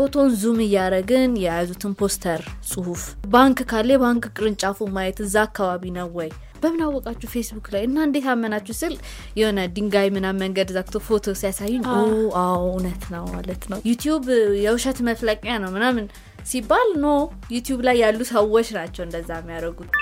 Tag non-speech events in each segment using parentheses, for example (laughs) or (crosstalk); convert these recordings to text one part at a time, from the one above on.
ፎቶን zoom እያደረግን የያዙትን ፖስተር ጽሁፍ፣ ባንክ ካለ የባንክ ቅርንጫፉ ማየት እዛ አካባቢ ነው ወይ? በምን አወቃችሁ ፌስቡክ ላይ? እና እንዴት አመናችሁ ስል የሆነ ድንጋይ ምናምን መንገድ ዘግቶ ፎቶ ሲያሳዩኝ አዎ እውነት ነው ማለት ነው። ዩቲዩብ የውሸት መፍለቂያ ነው ምናምን ሲባል no ዩቲዩብ ላይ ያሉ ሰዎች ናቸው እንደዛ የሚያደርጉት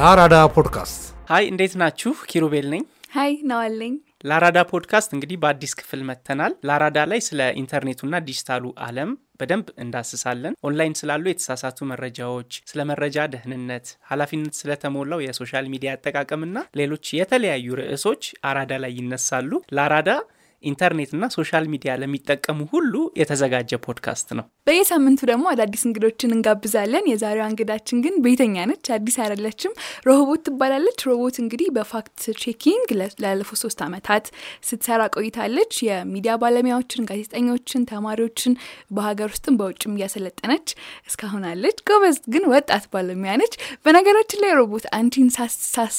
ለአራዳ ፖድካስት hi እንዴት ናችሁ? ኪሩቤል ነኝ። hi ነዋለኝ። ለአራዳ ፖድካስት እንግዲህ በአዲስ ክፍል መጥተናል። ለአራዳ ላይ ስለ ኢንተርኔቱና ዲጂታሉ ዓለም በደንብ እንዳስሳለን። ኦንላይን ስላሉ የተሳሳቱ መረጃዎች፣ ስለ መረጃ ደህንነት፣ ኃላፊነት ስለተሞላው የ social media አጠቃቀምና ሌሎች የተለያዩ ርዕሶች አራዳ ላይ ይነሳሉ። ለአራዳ ኢንተርኔትና social media ለሚጠቀሙ ሁሉ የተዘጋጀ ፖድካስት ነው። በየሳምንቱ ደግሞ አዳዲስ እንግዶችን እንጋብዛለን። የዛሬዋ እንግዳችን ግን ቤተኛ ነች፣ አዲስ አይደለችም። ሮቦት ትባላለች። ሮቦት እንግዲህ በ fact checking ላለፉት ሶስት ዓመታት ስትሰራ ቆይታለች። የሚዲያ ባለሙያዎችን፣ ጋዜጠኞችን፣ ተማሪዎችን በሀገር ውስጥም በውጭም እያሰለጠነች እስካሁን አለች። ጎበዝ ግን ወጣት ባለሙያ ነች። በነገራችን ላይ ሮቦት አንቺን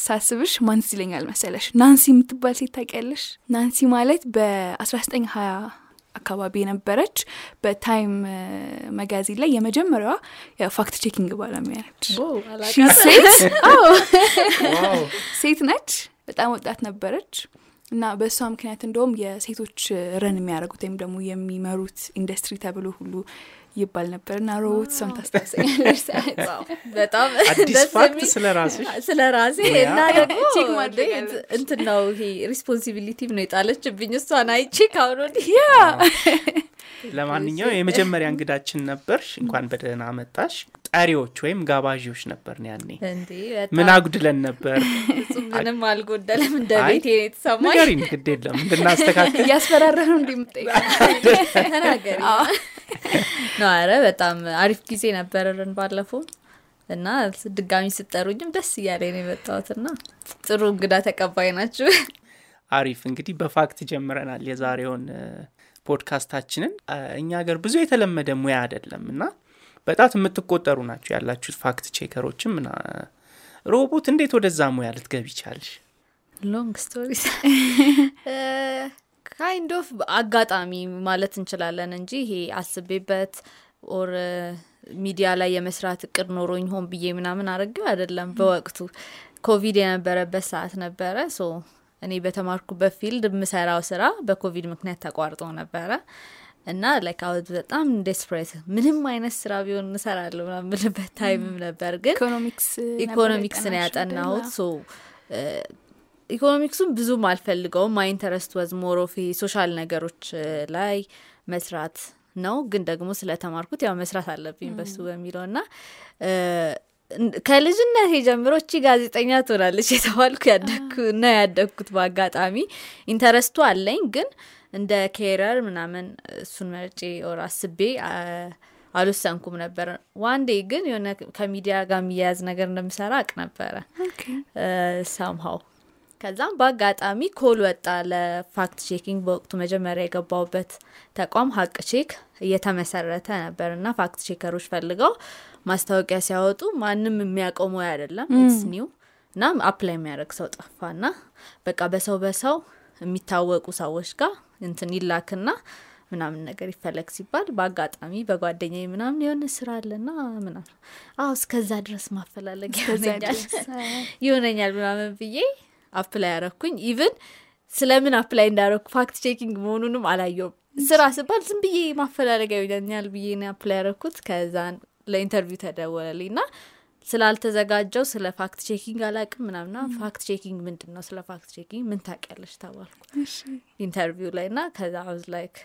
ሳስብሽ ማንስ ይለኛል መሰለሽ? ናንሲ የምትባል ሴት ታውቂያለሽ? ናንሲ ማለት በ1920 አካባቢ የነበረች በ Time Magazine ላይ የመጀመሪያዋ የ fact checking ባለሙያ ነች። ሴት ሴት ነች። በጣም ወጣት ነበረች እና በእሷ ምክንያት እንደውም የሴቶች run የሚያደርጉት ወይም ደግሞ የሚመሩት ኢንዱስትሪ ተብሎ ሁሉ ይባል ነበር እና ሮቦት እሷን ታስታውሰኛለች። በጣም (laughs) አዲስ fact ስለ ራስሽ ስለ ራሴ እና ደግሞ check ማድረግ እንትን ነው ይሄ responsibility ነው የጣለችብኝ። እሷን አይቼ ካሁን ወዲህ ለማንኛውም የመጀመሪያ እንግዳችን ነበርሽ። እንኳን በደህና መጣሽ። ጠሪዎች ወይም ጋባዦች ነበርን ያኔ። ምን አጉድለን ነበር? ምንም አልጎደለም። እንደ አይ፣ ቤቴ ነው የተሰማኝ። ንገሪን፣ ግድ የለም። እንድናስተካክል። እያስፈራረህ ነው እንደምጠይቀው ተናገሪ ነው አረ በጣም አሪፍ ጊዜ ነበረን ባለፈው እና ድጋሚ ስጠሩኝም ደስ እያለ ነው የመጣሁት እና ጥሩ እንግዳ ተቀባይ ናችሁ አሪፍ እንግዲህ በ fact ጀምረናል የዛሬውን ፖድካስታችንን። እኛ ሀገር ብዙ የተለመደ ሙያ አይደለም እና በጣት የምትቆጠሩ ናቸው ያላችሁት fact checker ኦችም እና ሮቦት እንዴት ወደዛ ሙያ ልትገቢ ቻልሽ? long story (laughs) kind of አጋጣሚ ማለት እንችላለን እንጂ ይሄ አስቤበት or ሚዲያ ላይ የመስራት እቅድ ኖሮኝ ሆን ብዬ ምናምን አድርጌው አይደለም። በወቅቱ ኮቪድ የነበረበት ሰዓት ነበረ። so እኔ በተማርኩበት field የምሰራው ስራ በኮቪድ ምክንያት ተቋርጦ ነበረ እና like I was በጣም desperate ምንም አይነት ስራ ቢሆን እንሰራለሁ ምናምን የምልበት time ም ነበር ግን ኢኮኖሚክስ ነው ያጠናሁት so economics ኡን ብዙም አልፈልገውም። my interest was of social ነገሮች ላይ መስራት ነው። ግን ደግሞ ስለተማርኩት ያው መስራት አለብኝ በሱ በሚለው እና ከልጅነት ጀምሮ እቺ ጋዜጠኛ ትሆናለች የተባልኩ እና ያደግኩት በአጋጣሚ interest ኡ አለኝ። ግን እንደ career ምናምን እሱን መርጬ or አስቤ አልወሰንኩም ነበር። one day ግን የሆነ ከሚዲያ ጋር የሚያያዝ ነገር እንደምሰራ አውቅ ነበረ። somehow ከዛም በአጋጣሚ call ወጣ ለ fact checking በወቅቱ መጀመሪያ የገባውበት ተቋም ሀቅ ቼክ እየተመሰረተ ነበር እና fact checker ኦች ፈልገው ማስታወቂያ ሲያወጡ ማንም የሚያውቀው ሙያ አይደለም። it's new እና apply የሚያደርግ ሰው ጠፋ እና በቃ በሰው በሰው የሚታወቁ ሰዎች ጋር እንትን ይላክና ምናምን ነገር ይፈለግ ሲባል በአጋጣሚ በጓደኛ ምናምን የሆነ ስራ አለና ምናምን አዎ እስከዛ ድረስ ማፈላለግ ይሆነኛል ይሆነኛል ምናምን ብዬ apply ያረኩኝ። even ስለምን apply እንዳረኩ fact checking መሆኑንም አላየውም ስራ ስባል ዝም ብዬ ማፈላለጊያ ይሆነኛል ብዬ apply ያረኩት። ከዛን ለ interview ተደወለልኝ ና ስላልተዘጋጀው ስለ fact checking አላቅም ምናምና fact checking ምንድን ነው ስለ fact checking ምን ታውቂያለሽ ተባልኩ interview ላይ ና ከዛ I was like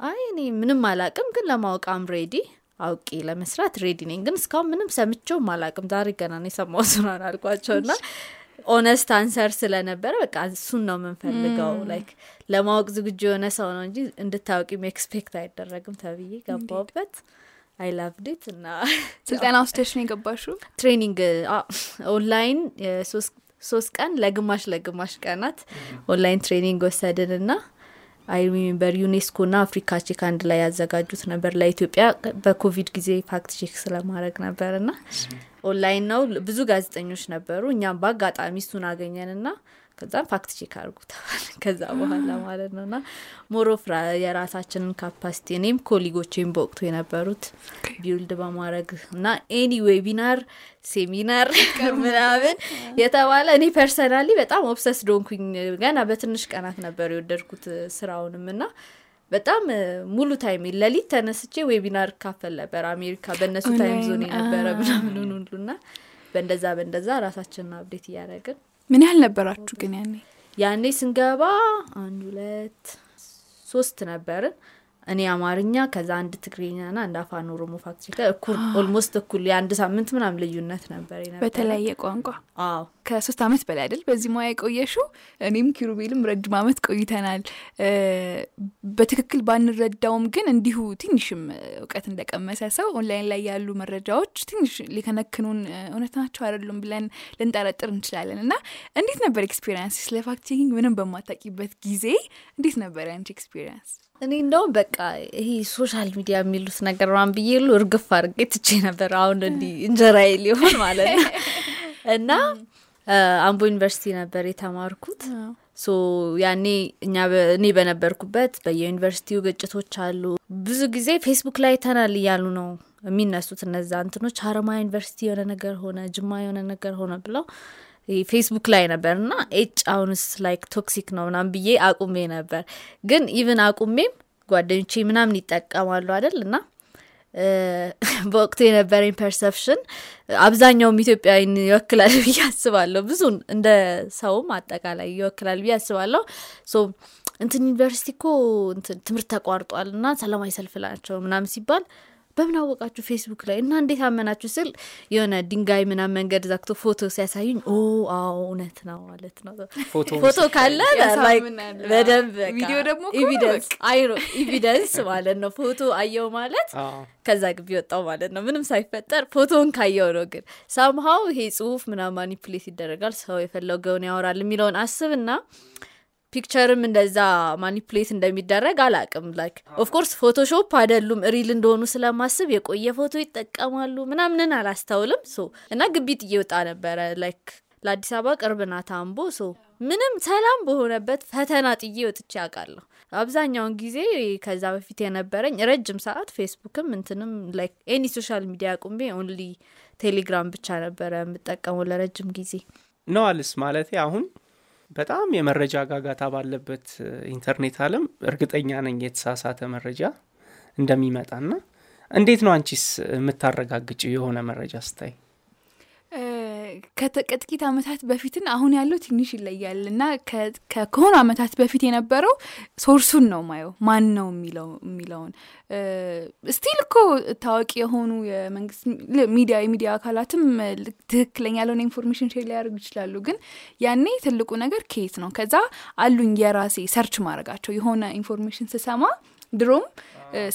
አይ እኔ ምንም አላቅም ግን ለማወቅ I'm ready አውቄ ለመስራት ready ነኝ። ግን እስካሁን ምንም ሰምቼውም አላቅም። ዛሬ ገና ነው የሰማሁት ምናምን አልኳቸው ና honest answer ስለነበረ በቃ እሱን ነው የምንፈልገው። like ለማወቅ ዝግጁ የሆነ ሰው ነው እንጂ እንድታወቂም expect አይደረግም ተብዬ ገባውበት I loved it እና ስልጠና ወስደሽ ነው የገባሽው? training online ሶስት ቀን ለግማሽ ለግማሽ ቀናት online training ወሰድን ና I remember ዩኔስኮ ና አፍሪካ ቼክ አንድ ላይ ያዘጋጁት ነበር። ለኢትዮጵያ በኮቪድ ጊዜ fact check ስለማድረግ ነበር ና ኦንላይን ነው። ብዙ ጋዜጠኞች ነበሩ። እኛም በአጋጣሚ እሱን አገኘንና ከዛም fact check አድርጉ (laughs) ከዛ በኋላ ማለት ነው። እና more of የራሳችንን capacity እኔም colleague ኦቼም በወቅቱ የነበሩት build በማድረግ እና any webinar seminar (laughs) ምናምን የተባለ እኔ personally በጣም obsessed ሆንኩኝ ገና በትንሽ ቀናት ነበር የወደድኩት ስራውንም እና በጣም ሙሉ time ለሊት ተነስቼ webinar እካፈል ነበር አሜሪካ በእነሱ time zone የነበረ ምናምን ሁሉና በእንደዛ በእንደዛ ራሳችንን update እያደረግን ምን ያህል ነበራችሁ ግን ያኔ? ያኔ ስንገባ አንድ ሁለት ሶስት ነበርን። እኔ አማርኛ ከዛ አንድ ትግርኛ ና አንድ አፋን ኦሮሞ fact እኩል almost እኩል የአንድ ሳምንት ምናም ልዩነት ነበር በተለያየ ቋንቋ? አዎ ከሶስት አመት በላይ አይደል? በዚህ ሙያ የቆየሽው እኔም ኪሩቤልም ረጅም አመት ቆይተናል። በትክክል ባንረዳውም ግን እንዲሁ ትንሽም እውቀት እንደቀመሰ ሰው ኦንላይን ላይ ያሉ መረጃዎች ትንሽ ሊከነክኑን እውነት ናቸው አይደሉም ብለን ልንጠረጥር እንችላለን። እና እንዴት ነበር experience ስለ fact checking ምንም በማታውቂበት ጊዜ እንዴት ነበር ያንቺ experience እኔ እንደውም በቃ ይሄ social media የሚሉት ነገር ምን ብዬ ሁሉ እርግፍ አድርጌ ትቼ ነበር። አሁን እንዲ እንጀራዬ ሊሆን ማለት ነው። (laughs) እና አምቦ ዩኒቨርሲቲ ነበር የተማርኩት። so ያኔ እኛ እኔ በነበርኩበት በየዩኒቨርሲቲው ግጭቶች አሉ። ብዙ ጊዜ ፌስቡክ ላይ ተብሏል እያሉ ነው የሚነሱት እነዛ እንትኖች። ሀረማ ዩኒቨርሲቲ የሆነ ነገር ሆነ ጅማ የሆነ ነገር ሆነ ብለው ፌስቡክ ላይ ነበር። እና ኤጭ አሁንስ like toxic ነው ምናም ብዬ አቁሜ ነበር። ግን even አቁሜም ጓደኞቼ ምናምን ይጠቀማሉ አይደል? እና በወቅቱ የነበረኝ perception አብዛኛውም ኢትዮጵያዊን ይወክላል (laughs) ብዬ አስባለሁ። ብዙ እንደ ሰውም አጠቃላይ ይወክላል ብዬ አስባለሁ። እንትን ዩኒቨርሲቲ እኮ ትምህርት ተቋርጧል እና ሰላማዊ ሰልፍ ናቸው ምናምን ሲባል በምን አወቃችሁ ፌስቡክ ላይ? እና እንዴት አመናችሁ ስል የሆነ ድንጋይ ምናምን መንገድ ዘግቶ ፎቶ ሲያሳዩኝ ኦ አዎ እውነት ነው ማለት ነው። ፎቶ ካለ በደንብ ቪዲዮ ደግሞ evidence ማለት ነው። ፎቶ አየው ማለት ከዛ ግቢ ወጣው ማለት ነው። ምንም ሳይፈጠር ፎቶውን ካየው ነው ግን ሳምሃው ይሄ ጽሁፍ ምናምን manipulate ይደረጋል ሰው የፈለገውን ያወራል የሚለውን አስብና picture ም እንደዛ manipulate እንደሚደረግ አላቅም። like of course Photoshop አይደሉም real እንደሆኑ ስለማስብ የቆየ ፎቶ ይጠቀማሉ ምናምንን አላስተውልም። so እና ግቢ ትቼ እየወጣ ነበረ። like ለአዲስ አበባ ቅርብ ናት አምቦ። so ምንም ሰላም በሆነበት ፈተና ጥዬ ወጥቼ ያውቃለሁ አብዛኛውን ጊዜ ከዛ በፊት የነበረኝ ረጅም ሰዓት ፌስቡክም እንትንም like any social media አቁሜ only ቴሌግራም ብቻ ነበረ የምጠቀመው ለረጅም ጊዜ። ነዋልስ ማለት አሁን በጣም የመረጃ ጋጋታ ባለበት ኢንተርኔት አለም እርግጠኛ ነኝ የተሳሳተ መረጃ እንደሚመጣና እንዴት ነው አንቺስ የምታረጋግጭ የሆነ መረጃ ስታይ ከጥቂት አመታት በፊትን አሁን ያለው ትንሽ ይለያል እና ከሆኑ አመታት በፊት የነበረው source ኡን ነው ማየው ማን ነው የሚለውን? still እኮ ታዋቂ የሆኑ የመንግስት ሚዲያ የሚዲያ አካላትም ትክክለኛ ያለውን information share ሊያደርጉ ይችላሉ። ግን ያኔ ትልቁ ነገር ከየት ነው? ከዛ አሉኝ የራሴ search ማድረጋቸው የሆነ information ስሰማ ድሮም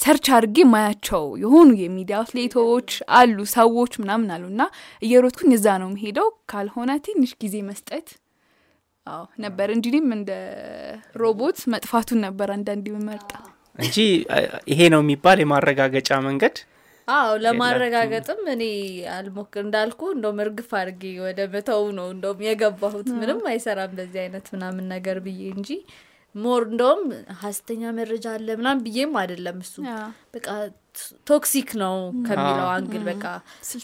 search አድርጌ ማያቸው የሆኑ የሚዲያ outlet ኦች አሉ ሰዎች ምናምን አሉ። እና እየሮጥኩኝ እዛ ነው መሄደው ካልሆነ ትንሽ ጊዜ መስጠት አዎ ነበር። እንዲም እንደ ሮቦት መጥፋቱን ነበር አንዳንድ መርጣ እንጂ ይሄ ነው የሚባል የማረጋገጫ መንገድ? አዎ ለማረጋገጥም እኔ አልሞክር እንዳልኩ እንደውም እርግፍ አድርጌ ወደ መተው ነው እንደውም የገባሁት። ምንም አይሰራም በዚህ አይነት ምናምን ነገር ብዬ እንጂ more እንደውም ሀሰተኛ መረጃ አለ ምናም ብዬም አይደለም እሱ። በቃ toxic ነው ከሚለው angle በቃ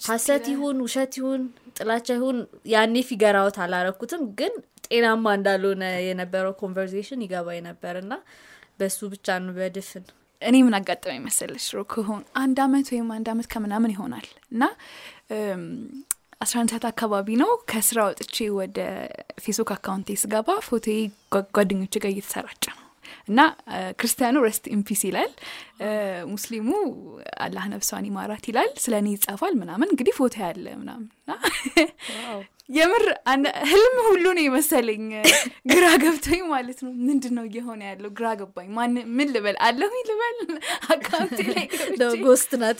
ሀሰት ይሁን ውሸት ይሁን ጥላቻ ይሁን ያኔ figure out አላረኩትም ግን ጤናማ እንዳልሆነ የነበረው conversation ይገባ ነበር እና በሱ ብቻ ነው በድፍን። እኔ ምን አጋጠመኝ መሰለሽ ሮ ከሆን አንድ አመት ወይም አንድ አመት ከምናምን ይሆናል እና አስራ አንድ ሰዓት አካባቢ ነው። ከስራ ወጥቼ ወደ ፌስቡክ አካውንቴ ስገባ ፎቶ ጓደኞች ጋር እየተሰራጨ ነው እና ክርስቲያኑ rest in peace ይላል። ሙስሊሙ አላህ ነፍሷን ይማራት ይላል። ስለ እኔ ይጻፋል ምናምን እንግዲህ ፎቶ ያለ ምናምን የምር ህልም ሁሉ ነው የመሰለኝ። ግራ ገብቶኝ ማለት ነው። ምንድን ነው እየሆነ ያለው? ግራ ገባኝ። ማን ምን ልበል? አለሁኝ ልበል? አካውንቴ ላይ ghost ናት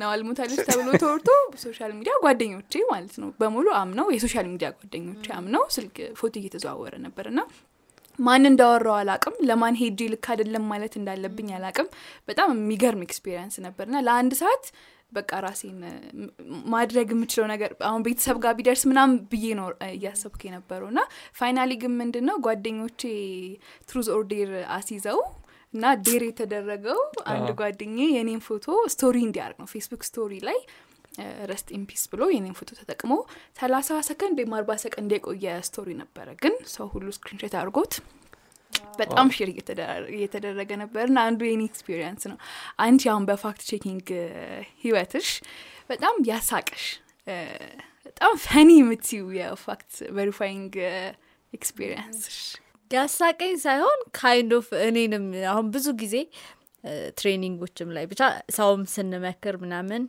ነው አልሞታለች ተብሎ ተወርቶ social media ጓደኞቼ ማለት ነው። በሙሉ አምነው የ social media ጓደኞቼ አምነው ስልክ ፎቶ እየተዘዋወረ ነበር እና ማን እንዳወራው አላቅም ለማን ሄጄ ልክ አይደለም ማለት እንዳለብኝ አላቅም። በጣም የሚገርም experience ነበርና ለአንድ ሰዓት በቃ ራሴን ማድረግ የምችለው ነገር አሁን ቤተሰብ ጋር ቢደርስ ምናም ብዬ ነው እያሰብኩ የነበረው እና finally ግን ምንድን ነው ጓደኞቼ truth or dare አስይዘው እና dare የተደረገው አንድ ጓደኛ የኔን ፎቶ story እንዲያርግ ነው። ፌስቡክ story ላይ rest in peace ብሎ የኔን ፎቶ ተጠቅሞ ሰላሳ ሰከንድ ወይም አርባ ሰከንድ የቆየ story ነበረ። ግን ሰው ሁሉ screenshot አድርጎት በጣም share እየተደረገ ነበር እና አንዱ የኔ experience ነው። አንቺ አሁን በ fact checking ህይወትሽ በጣም ያሳቀሽ በጣም funny የምትዩ የ fact verifying experience ሽ ያሳቀኝ ሳይሆን kind of እኔንም አሁን ብዙ ጊዜ training ኦችም ላይ ብቻ ሰውም ስንመክር ምናምን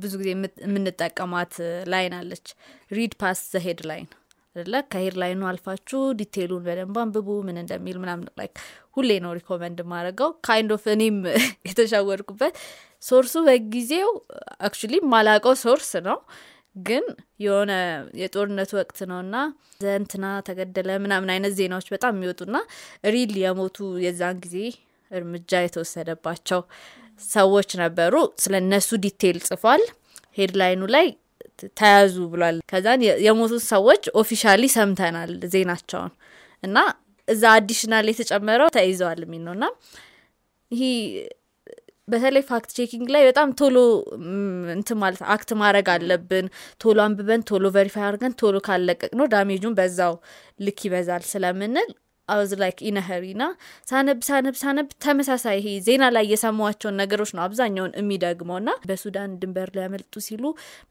ብዙ ጊዜ የምንጠቀማት line አለች። read past the headline አደለ ከ headline ኡ አልፋችሁ detail ኡን በደንብ አንብቡ ምን እንደሚል ምናምን like ሁሌ ነው recommend ማድረገው kind of እኔም (laughs) የተሸወድኩበት source ኡ በጊዜው actually ማላቀው source ነው። ግን የሆነ የጦርነቱ ወቅት ነው እና እንትና ተገደለ ምናምን አይነት ዜናዎች በጣም የሚወጡና real የሞቱ የዛን ጊዜ እርምጃ የተወሰደባቸው ሰዎች ነበሩ። ስለ እነሱ detail ጽፏል። headline ኡ ላይ ተያዙ ብሏል። ከዛን የሞቱት ሰዎች officially ሰምተናል ዜናቸውን እና እዛ additional የተጨመረው ተይዘዋል የሚል ነው። እና ይህ በተለይ fact checking ላይ በጣም ቶሎ እንትን ማለት act ማድረግ አለብን። ቶሎ አንብበን ቶሎ verify አድርገን ቶሎ ካለቀቅ ነው damage ኡን በዛው ልክ ይበዛል ስለምንል አውዝ ላይክ ኢነኸሪና ሳነብ ሳነብ ሳነብ ተመሳሳይ ይሄ ዜና ላይ የሰማቸውን ነገሮች ነው አብዛኛውን የሚደግመው ና በሱዳን ድንበር ሊያመልጡ ሲሉ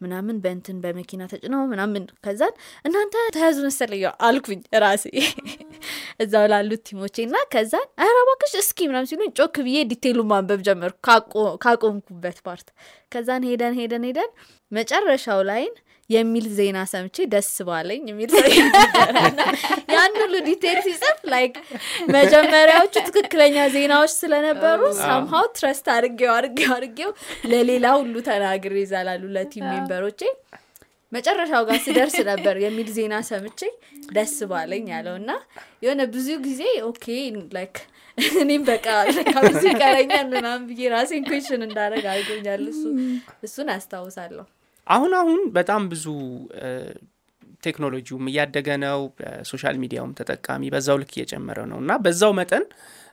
ምናምን በንትን በመኪና ተጭነው ምናምን ከዛን እናንተ ተያዙ መሰለኝ አልኩኝ ራሴ (laughs) እዛው ላሉት team ኦቼ እና ከዛን አረባክሽ እስኪ ምናምን ሲሉ ጮክ ብዬ detail ኡ ማንበብ ጀመርኩ ካቆምኩበት part ከዛን ሄደን ሄደን ሄደን መጨረሻው line የሚል ዜና ሰምቼ ደስ ባለኝ የሚል ያን ሁሉ detail ሲጽፍ like መጀመሪያዎቹ ትክክለኛ ዜናዎች ስለነበሩ somehow trust አድርጌው አድርጌው አድርጌው ለሌላ ሁሉ ተናግሬ ይዛላሉ ለ team member ኦቼ። መጨረሻው ጋር ስደርስ ነበር የሚል ዜና ሰምቼ ደስ ባለኝ ያለው እና የሆነ ብዙ ጊዜ okay like እኔም በቃ ብዙ ይቀረኛል ምናምን ብዬ ራሴን question እንዳደረግ አድርጎኛል። እሱ እሱን አስታውሳለሁ አሁን አሁን በጣም ብዙ ቴክኖሎጂውም እያደገ ነው። social media ውም ተጠቃሚ በዛው ልክ እየጨመረ ነው። እና በዛው መጠን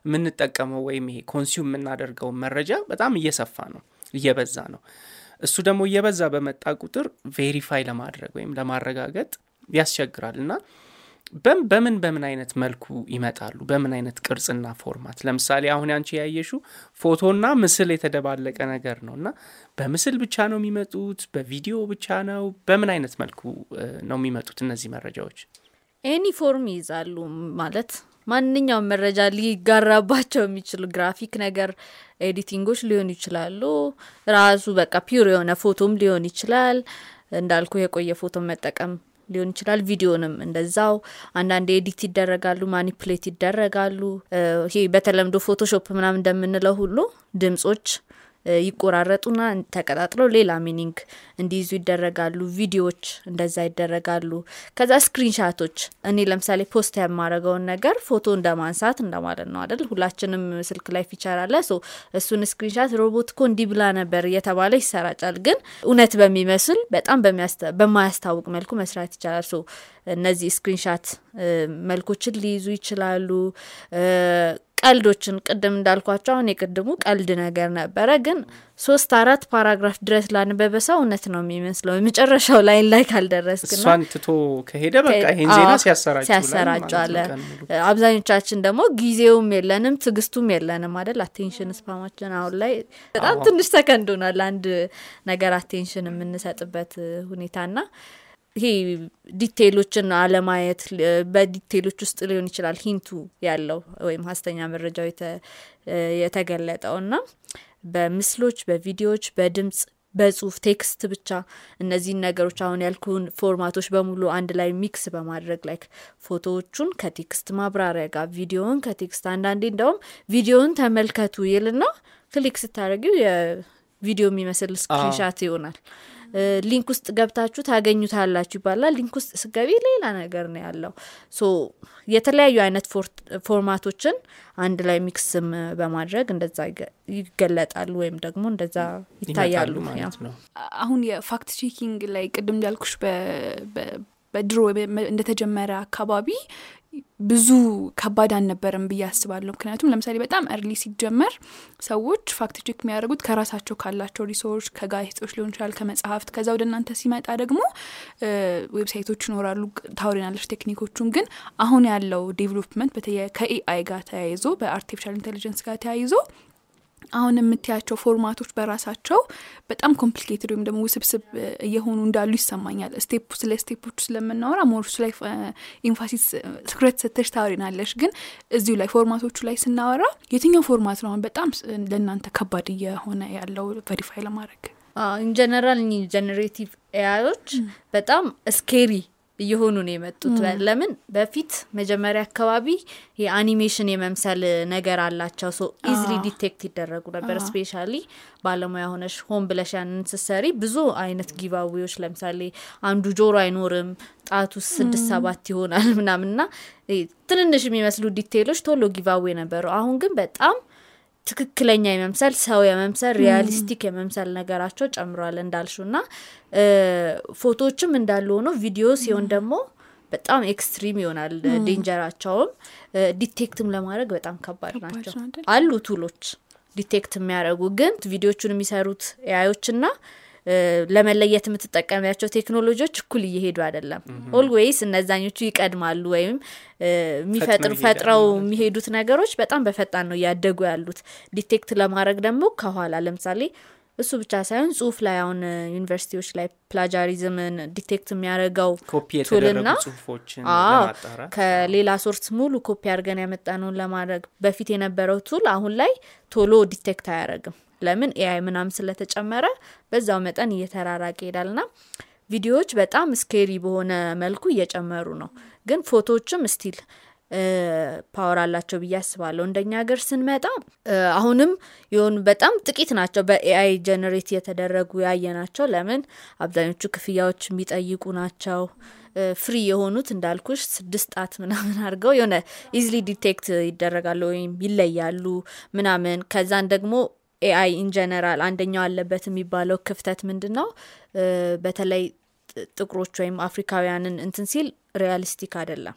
የምንጠቀመው ወይም ይሄ consume የምናደርገው መረጃ በጣም እየሰፋ ነው እየበዛ ነው። እሱ ደግሞ እየበዛ በመጣ ቁጥር verify ለማድረግ ወይም ለማረጋገጥ ያስቸግራል። እና በምን በምን አይነት መልኩ ይመጣሉ? በምን አይነት ቅርጽና format? ለምሳሌ አሁን አንቺ ያየሹ ፎቶና ምስል የተደባለቀ ነገር ነው እና በምስል ብቻ ነው የሚመጡት? በቪዲዮ ብቻ ነው? በምን አይነት መልኩ ነው የሚመጡት እነዚህ መረጃዎች? any form ይይዛሉ ማለት ማንኛውም መረጃ ሊጋራባቸው የሚችሉ graphic ነገር editing ኦች ሊሆኑ ይችላሉ። ራሱ በቃ pure የሆነ ፎቶም ሊሆን ይችላል። እንዳልኩ የቆየ ፎቶ መጠቀም ሊሆን ይችላል። ቪዲዮንም እንደዛው። አንዳንድ edit ይደረጋሉ manipulate ይደረጋሉ። ይሄ በተለምዶ ፎቶሾፕ ምናምን እንደምንለው ሁሉ ድምጾች ይቆራረጡና ተቀጣጥለው ሌላ meaning እንዲይዙ ይደረጋሉ። ቪዲዮዎች እንደዛ ይደረጋሉ። ከዛ screenshot ኦች እኔ ለምሳሌ post የማረገውን ነገር ፎቶ እንደማንሳት እንደማለት ነው አይደል? ሁላችንም ስልክ ላይ feature አለ። so እሱን screenshot ሮቦት ኮ እንዲህ ብላ ነበር እየተባለ ይሰራጫል። ግን እውነት በሚመስል በጣም በማያስታውቅ መልኩ መስራት ይቻላል። so እነዚህ screenshot መልኮችን ሊይዙ ይችላሉ ቀልዶችን ቅድም እንዳልኳቸው አሁን የቅድሙ ቀልድ ነገር ነበረ ግን ሶስት አራት paragraph ድረስ ላነበበ ሰው እውነት ነው የሚመስለው። የመጨረሻው line ላይ ካልደረስክና እሷን ትቶ ከሄደ በቃ ይህን ዜና ሲያሰራጫለ አብዛኞቻችን ደግሞ ጊዜውም የለንም ትግስቱም የለንም አደል attention span ኣችን አሁን ላይ በጣም ትንሽ ሰከንድ ሆናል አንድ ነገር attention የምንሰጥበት ሁኔታና ይሄ detail ኦችን አለማየት በ detail ኦች ውስጥ ሊሆን ይችላል hint ኡ ያለው ወይም ሀሰተኛ መረጃው የተገለጠው እና በምስሎች በቪዲዮዎች በድምጽ በጽሁፍ text ብቻ እነዚህን ነገሮች አሁን ያልኩን format ኦች በሙሉ አንድ ላይ mix በማድረግ like ፎቶዎቹን ከ text ማብራሪያ ጋር ቪዲዮውን ከ text አንዳንዴ እንደውም ቪዲዮውን ተመልከቱ ይልና click ስታደረጊው የቪዲዮ የሚመስል screenshot ይሆናል link ውስጥ ገብታችሁ ታገኙታላችሁ ይባላል። link ውስጥ ስትገቢ ሌላ ነገር ነው ያለው። so የተለያዩ አይነት format ኦችን አንድ ላይ mix ም በማድረግ እንደዛ ይገለጣሉ ወይም ደግሞ እንደዛ ይታያሉ ማለት ነው። አሁን የ fact checking ላይ ቅድም እንዳልኩሽ በድሮ እንደተጀመረ አካባቢ ብዙ ከባድ አልነበረም ብዬ አስባለሁ። ምክንያቱም ለምሳሌ በጣም early ሲጀመር ሰዎች fact check የሚያደርጉት ከራሳቸው ካላቸው research ከጋዜጦች ሊሆን ይችላል፣ ከመጽሐፍት። ከዛ ወደ እናንተ ሲመጣ ደግሞ website ኦች ይኖራሉ፣ ታወሪናለሽ technique ኦቹን። ግን አሁን ያለው development ከ AI ጋር ተያይዞ በ artificial intelligence ጋር ተያይዞ አሁን የምትያቸው format ኦች በራሳቸው በጣም complicated ወይም ደግሞ ውስብስብ እየሆኑ እንዳሉ ይሰማኛል። step ስለ step ኦቹ ስለምናወራ more እሱ ላይ emphasis ትኩረት ሰተሽ ታወሪናለሽ። ግን እዚሁ ላይ format ኦቹ ላይ ስናወራ የትኛው format ነው አሁን በጣም ለእናንተ ከባድ እየሆነ ያለው verify ለማድረግ? in general generative AI ዮች በጣም scary እየሆኑ ነው የመጡት። ለምን በፊት መጀመሪያ አካባቢ የአኒሜሽን የመምሰል ነገር አላቸው። so easily detect ይደረጉ ነበር። specially ባለሙያ ሆነሽ ሆን ብለሽ ያንን ስትሰሪ ብዙ አይነት giveaway ዎች ለምሳሌ አንዱ ጆሮ አይኖርም፣ ጣቱ ስድስት ሰባት ይሆናል (laughs) ምናምንና ትንንሽ የሚመስሉ detail ኦች ቶሎ giveaway ነበሩ። አሁን ግን በጣም ትክክለኛ የመምሰል ሰው የመምሰል realistic የመምሰል ነገራቸው ጨምሯል እንዳልሽው እና ፎቶዎችም እንዳሉ ሆኖ ቪዲዮ ሲሆን ደግሞ በጣም extreme ይሆናል danger ኣቸውም። detect ም ለማድረግ በጣም ከባድ ናቸው። አሉ tool ኦች detect የሚያደርጉ ግን ቪዲዮቹን የሚሰሩት AI ዮችና ለመለየት የምትጠቀሚያቸው ቴክኖሎጂዎች እኩል እየሄዱ አይደለም። always እነዛኞቹ ይቀድማሉ ወይም የሚፈጥሩ ፈጥረው የሚሄዱት ነገሮች በጣም በፈጣን ነው እያደጉ ያሉት። detect ለማድረግ ደግሞ ከኋላ ለምሳሌ እሱ ብቻ ሳይሆን ጽሁፍ ላይ አሁን ዩኒቨርሲቲዎች ላይ plagiarism ን detect የሚያደርገው tool ና ከሌላ source ሙሉ ኮፒ አድርገን ያመጣነውን ለማድረግ በፊት የነበረው tool አሁን ላይ ቶሎ detect አያደርግም። ለምን AI ምናምን ስለተጨመረ በዛው መጠን እየተራራቀ ይሄዳል ና ቪዲዮዎች በጣም scary በሆነ መልኩ እየጨመሩ ነው። ግን ፎቶዎችም still power አላቸው ብዬ አስባለሁ። እንደኛ ሀገር ስንመጣ አሁንም የሆኑ በጣም ጥቂት ናቸው በ AI generate እየተደረጉ ያየናቸው። ለምን አብዛኞቹ ክፍያዎች የሚጠይቁ ናቸው። free የሆኑት እንዳልኩሽ ስድስት ጣት ምናምን አድርገው የሆነ easily detect ይደረጋሉ ወይም ይለያሉ ምናምን ከዛን ደግሞ AI in general አንደኛው አለበት የሚባለው ክፍተት ምንድን ነው? በተለይ ጥቁሮች ወይም አፍሪካውያንን እንትን ሲል realistic አይደለም።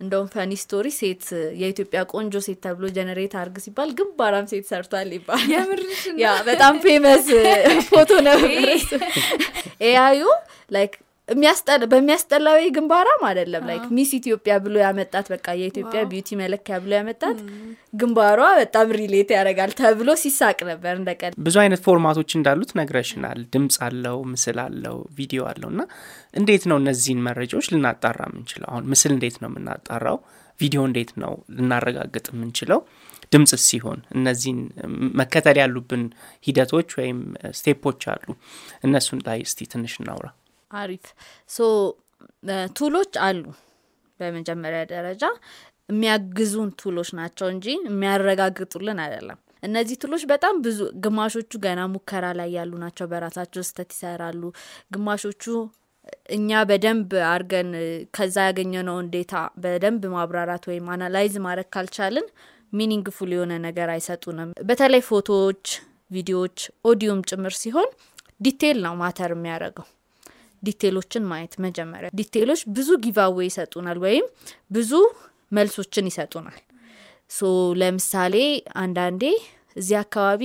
እንደውም funny story ሴት የኢትዮጵያ ቆንጆ ሴት ተብሎ generate አርግ ሲባል ግንባራም ሴት ሰርቷል ይባል ያ በጣም famous (laughs) ፎቶ ነበር። AI ዩ like በሚያስጠላ way ግንባራም አይደለም like Miss ኢትዮጵያ ብሎ ያመጣት በቃ የኢትዮጵያ beauty መለኪያ ብሎ ያመጣት ግንባሯ በጣም relate ያደርጋል ተብሎ ሲሳቅ ነበር እንደቀልድ ብዙ አይነት format ኦች እንዳሉት ነግረሽናል። ድምፅ አለው፣ ምስል አለው፣ ቪዲዮ አለው እና እንዴት ነው እነዚህን መረጃዎች ልናጣራ የምንችለው? አሁን ምስል እንዴት ነው የምናጣራው? ቪዲዮ እንዴት ነው ልናረጋግጥ የምንችለው? ድምጽ ሲሆን እነዚህን መከተል ያሉብን ሂደቶች ወይም step ኦች አሉ። እነሱን ላይ እስቲ ትንሽ እናውራ። አሪፍ so tool ኦች አሉ። በመጀመሪያ ደረጃ የሚያግዙን tool ኦች ናቸው እንጂ የሚያረጋግጡልን አይደለም። እነዚህ tool ኦች በጣም ብዙ ግማሾቹ ገና ሙከራ ላይ ያሉ ናቸው። በራሳቸው ስህተት ይሰራሉ። ግማሾቹ እኛ በደንብ አድርገን ከዛ ያገኘነውን data በደንብ ማብራራት ወይም analyze ማድረግ ካልቻልን meaningful የሆነ ነገር አይሰጡንም። በተለይ ፎቶዎች፣ ቪዲዮዎች፣ ኦዲዮም ጭምር ሲሆን detail ነው matter የሚያደርገው detail ኦችን ማየት መጀመሪያ detail ኦች ብዙ giveaway ይሰጡናል ወይም ብዙ መልሶችን ይሰጡናል። so ለምሳሌ አንዳንዴ እዚህ አካባቢ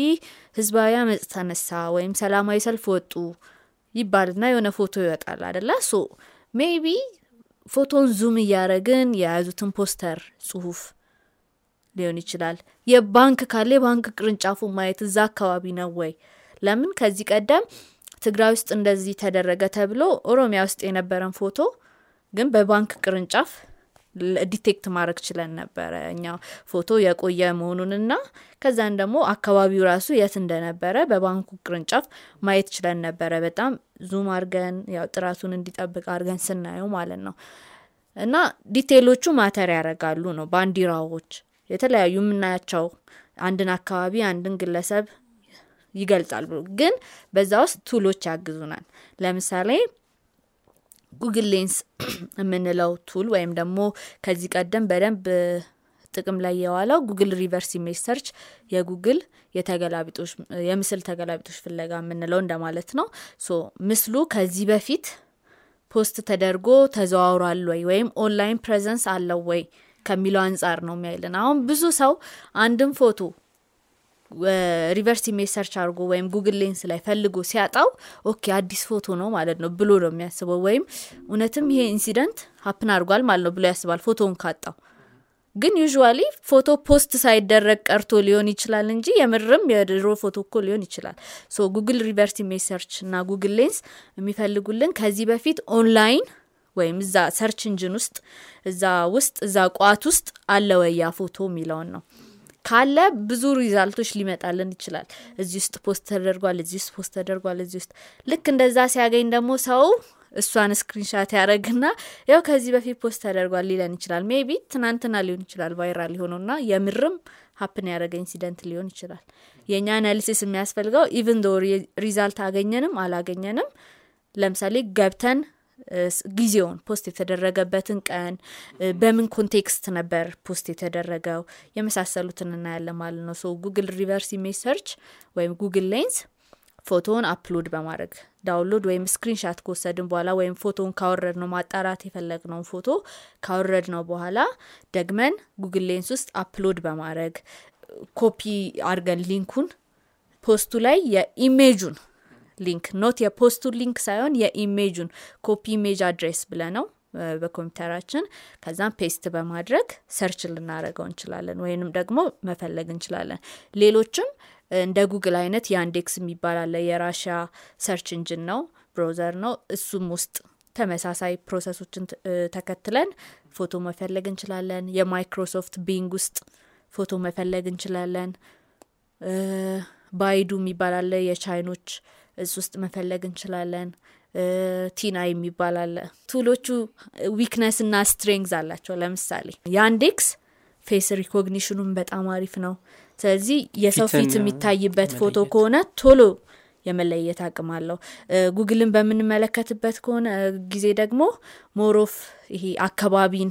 ህዝባዊ አመፅ ተነሳ ወይም ሰላማዊ ሰልፍ ወጡ ይባልና የሆነ ፎቶ ይወጣል አደለ? so maybe ፎቶን zoom እያረግን የያዙትን ፖስተር ጽሁፍ ሊሆን ይችላል። የባንክ ካለ የባንክ ቅርንጫፉ ማየት እዛ አካባቢ ነው ወይ? ለምን ከዚህ ቀደም ትግራይ ውስጥ እንደዚህ ተደረገ ተብሎ ኦሮሚያ ውስጥ የነበረን ፎቶ ግን በባንክ ቅርንጫፍ detect ማድረግ ችለን ነበረ እኛ ፎቶ የቆየ መሆኑንና ከዛን ደግሞ አካባቢው ራሱ የት እንደነበረ በባንኩ ቅርንጫፍ ማየት ችለን ነበረ። በጣም zoom አርገን ያው ጥራቱን እንዲጠብቅ አርገን ስናየው ማለት ነው። እና detail ኦቹ matter ያደርጋሉ ነው። ባንዲራዎች፣ የተለያዩ የምናያቸው አንድን አካባቢ አንድን ግለሰብ ይገልጻል ብሎ ግን በዛ ውስጥ tool ኦች ያግዙናል። ለምሳሌ Google Lens (clears throat) የምንለው tool ወይም ደግሞ ከዚህ ቀደም በደንብ ጥቅም ላይ የዋለው Google reverse image search የ Google የተገላቢጦሽ የምስል ተገላቢጦሽ ፍለጋ የምንለው እንደማለት ነው። so ምስሉ ከዚህ በፊት post ተደርጎ ተዘዋውሯል ወይ? ወይም online presence አለው ወይ? ከሚለው አንጻር ነው የሚያይልን። አሁን ብዙ ሰው አንድም ፎቶ reverse image search አድርጎ ወይም Google Lens ላይ ፈልጎ ሲያጣው okay አዲስ ፎቶ ነው ማለት ነው ብሎ ነው የሚያስበው። ወይም እውነትም ይሄ incident happen አድርጓል ማለት ነው ብሎ ያስባል ፎቶውን ካጣው። ግን usually ፎቶ post ሳይደረግ ቀርቶ ሊሆን ይችላል እንጂ የምርም የድሮ ፎቶ እኮ ሊሆን ይችላል። so Google reverse image እና Google Lens የሚፈልጉልን ከዚህ በፊት ኦንላይን ወይም እዛ search engine ውስጥ እዛ ውስጥ እዛ ቋት ውስጥ አለ ፎቶ የሚለውን ነው ካለ ብዙ result ኦች ሊመጣልን ይችላል። እዚህ ውስጥ post ተደርጓል እዚህ ውስጥ post ተደርጓል እዚህ ውስጥ ልክ እንደዛ ሲያገኝ ደግሞ ሰው እሷን screenshot ያደረግና ያው ከዚህ በፊት post ተደርጓል ሊለን ይችላል። maybe ትናንትና ሊሆን ይችላል viral የሆነውና የምርም happen ያደረገ incident ሊሆን ይችላል። የእኛ analysis የሚያስፈልገው even though result አገኘንም አላገኘንም ለምሳሌ ገብተን ጊዜውን post የተደረገበትን ቀን በምን context ነበር post የተደረገው የመሳሰሉትን እናያለን ማለት ነው። so Google reverse image search ወይም Google Lens ፎቶውን upload በማድረግ download ወይም screenshot ከወሰድን በኋላ ወይም ፎቶውን ካወረድነው ማጣራት የፈለግነውን ፎቶ ካወረድነው በኋላ ደግመን Google Lens ውስጥ upload በማድረግ ኮፒ አድርገን link ኡን post ኡ ላይ የኢሜጁን ሊንክ ኖት የፖስቱ ሊንክ ሳይሆን የ image ኡን copy image address ብለነው በኮምፒውተራችን። ከዛም paste በማድረግ search ልናደረገው እንችላለን ወይንም ደግሞ መፈለግ እንችላለን። ሌሎችም እንደ ጉግል አይነት Yandex የሚባል አለ የራሽያ search engine ነው browser ነው። እሱም ውስጥ ተመሳሳይ process ኦችን ተከትለን ፎቶ መፈለግ እንችላለን። የ Microsoft Bing ውስጥ ፎቶ መፈለግ እንችላለን። Baidu የሚባል አለ የቻይኖች እሱ ውስጥ መፈለግ እንችላለን። TinEye የሚባል አለ። tool ኦቹ weakness እና strength አላቸው። ለምሳሌ Yandex face recognition ኡም በጣም አሪፍ ነው። ስለዚህ የሰው ፊት የሚታይበት ፎቶ ከሆነ ቶሎ የመለየት አቅም አለው። ጉግልን በምንመለከትበት ከሆነ ጊዜ ደግሞ more of ይሄ አካባቢን